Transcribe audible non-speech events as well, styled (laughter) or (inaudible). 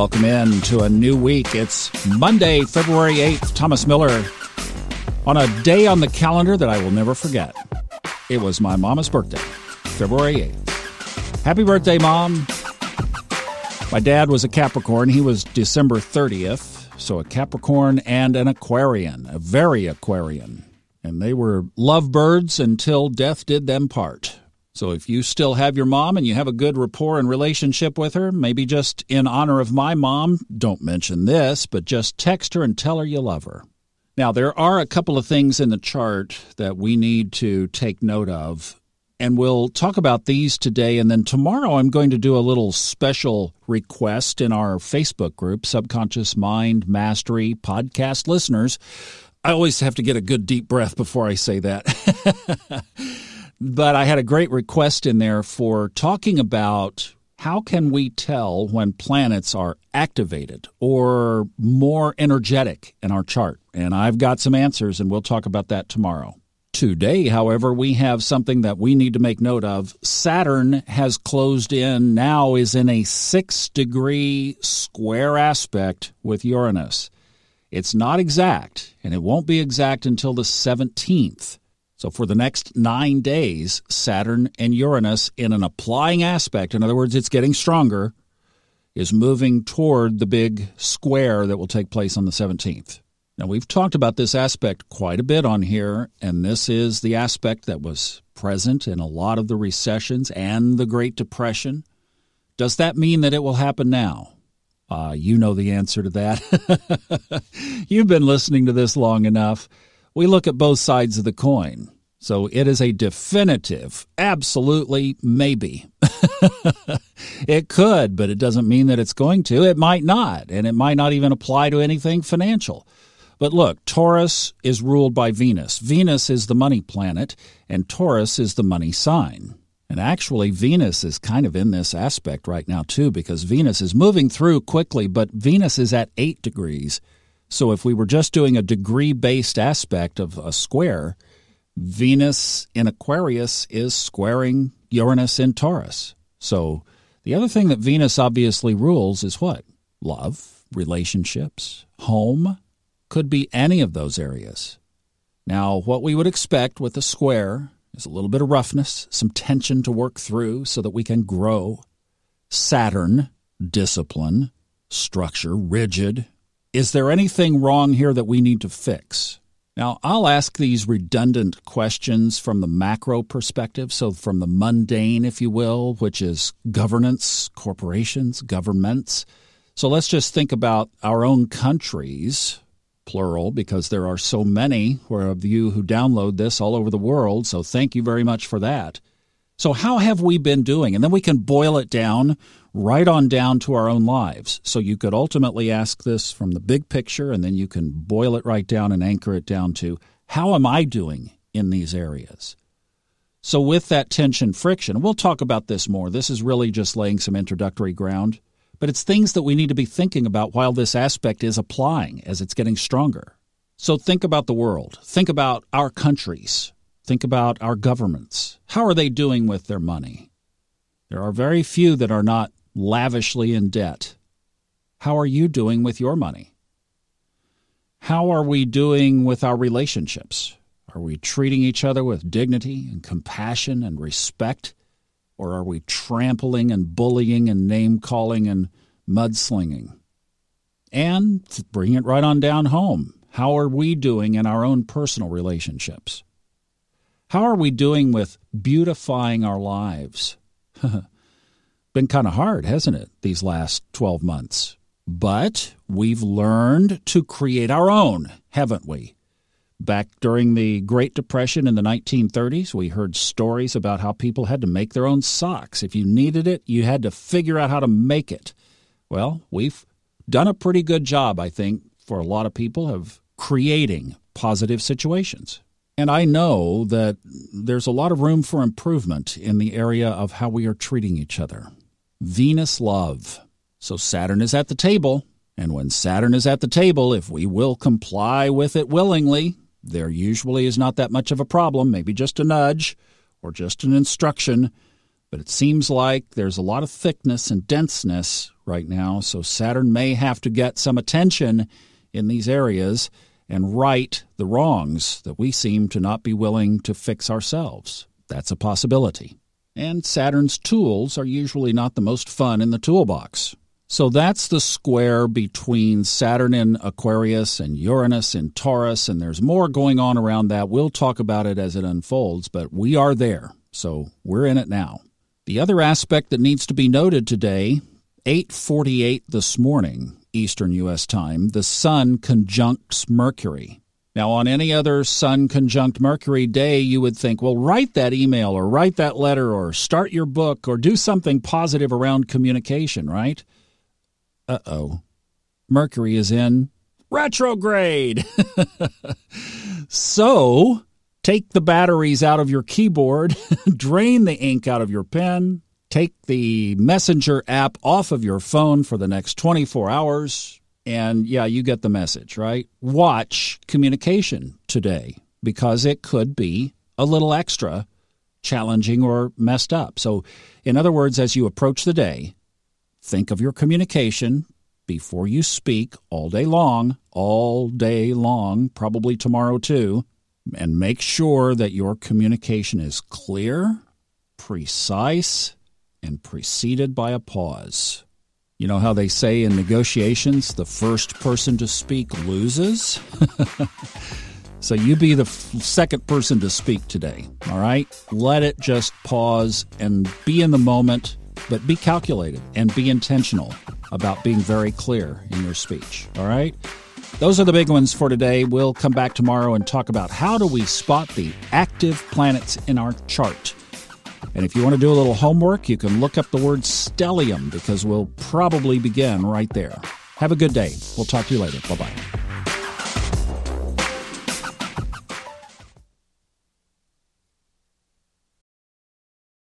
Welcome in to a new week. It's Monday, February 8th. Thomas Miller on a day on the calendar that I will never forget. It was my mama's birthday, February 8th. Happy birthday, Mom. My dad was a Capricorn. He was December 30th. So a Capricorn and an Aquarian, a very Aquarian. And they were lovebirds until death did them part. So if you still have your mom and you have a good rapport and relationship with her, maybe just in honor of my mom, don't mention this, but just text her and tell her you love her. Now, there are a couple of things in the chart that we need to take note of, and we'll talk about these today. And then tomorrow, I'm going to do a little special request in our Facebook group, Subconscious Mind Mastery Podcast Listeners. I always have to get a good deep breath before I say that. (laughs) But I had a great request in there for talking about how can we tell when planets are activated or more energetic in our chart? And I've got some answers, and we'll talk about that tomorrow. Today, however, we have something that we need to make note of. Saturn has closed in, now is in a six degree square aspect with Uranus. It's not exact, and it won't be exact until the 17th. So, for the next nine days, Saturn and Uranus, in an applying aspect, in other words, it's getting stronger, is moving toward the big square that will take place on the 17th. Now, we've talked about this aspect quite a bit on here, and this is the aspect that was present in a lot of the recessions and the Great Depression. Does that mean that it will happen now? Uh, you know the answer to that. (laughs) You've been listening to this long enough we look at both sides of the coin. So it is a definitive, absolutely maybe. (laughs) it could, but it doesn't mean that it's going to. It might not, and it might not even apply to anything financial. But look, Taurus is ruled by Venus. Venus is the money planet, and Taurus is the money sign. And actually, Venus is kind of in this aspect right now, too, because Venus is moving through quickly, but Venus is at 8 degrees so if we were just doing a degree based aspect of a square, Venus in Aquarius is squaring Uranus in Taurus. So the other thing that Venus obviously rules is what? Love, relationships, home, could be any of those areas. Now, what we would expect with a square is a little bit of roughness, some tension to work through so that we can grow. Saturn, discipline, structure, rigid, is there anything wrong here that we need to fix? Now, I'll ask these redundant questions from the macro perspective, so from the mundane, if you will, which is governance, corporations, governments. So let's just think about our own countries, plural, because there are so many of you who download this all over the world. So thank you very much for that. So, how have we been doing? And then we can boil it down right on down to our own lives. So, you could ultimately ask this from the big picture, and then you can boil it right down and anchor it down to how am I doing in these areas? So, with that tension friction, we'll talk about this more. This is really just laying some introductory ground, but it's things that we need to be thinking about while this aspect is applying as it's getting stronger. So, think about the world, think about our countries, Think about our governments. How are they doing with their money? There are very few that are not lavishly in debt. How are you doing with your money? How are we doing with our relationships? Are we treating each other with dignity and compassion and respect? Or are we trampling and bullying and name calling and mudslinging? And bring it right on down home. How are we doing in our own personal relationships? How are we doing with beautifying our lives? (laughs) Been kind of hard, hasn't it, these last 12 months? But we've learned to create our own, haven't we? Back during the Great Depression in the 1930s, we heard stories about how people had to make their own socks. If you needed it, you had to figure out how to make it. Well, we've done a pretty good job, I think, for a lot of people of creating positive situations. And I know that there's a lot of room for improvement in the area of how we are treating each other. Venus love. So Saturn is at the table. And when Saturn is at the table, if we will comply with it willingly, there usually is not that much of a problem, maybe just a nudge or just an instruction. But it seems like there's a lot of thickness and denseness right now, so Saturn may have to get some attention in these areas and right the wrongs that we seem to not be willing to fix ourselves. That's a possibility. And Saturn's tools are usually not the most fun in the toolbox. So that's the square between Saturn in Aquarius and Uranus in Taurus, and there's more going on around that. We'll talk about it as it unfolds, but we are there, so we're in it now. The other aspect that needs to be noted today, 8:48 this morning, Eastern US time, the sun conjuncts Mercury. Now, on any other Sun conjunct Mercury day, you would think, well, write that email or write that letter or start your book or do something positive around communication, right? uh oh, Mercury is in retrograde. (laughs) so take the batteries out of your keyboard, (laughs) drain the ink out of your pen, take the Messenger app off of your phone for the next 24 hours. And yeah, you get the message, right? Watch communication today because it could be a little extra challenging or messed up. So, in other words, as you approach the day, Think of your communication before you speak all day long, all day long, probably tomorrow too, and make sure that your communication is clear, precise, and preceded by a pause. You know how they say in negotiations, the first person to speak loses? (laughs) so you be the f- second person to speak today, all right? Let it just pause and be in the moment but be calculated and be intentional about being very clear in your speech. All right? Those are the big ones for today. We'll come back tomorrow and talk about how do we spot the active planets in our chart. And if you want to do a little homework, you can look up the word stellium because we'll probably begin right there. Have a good day. We'll talk to you later. Bye bye.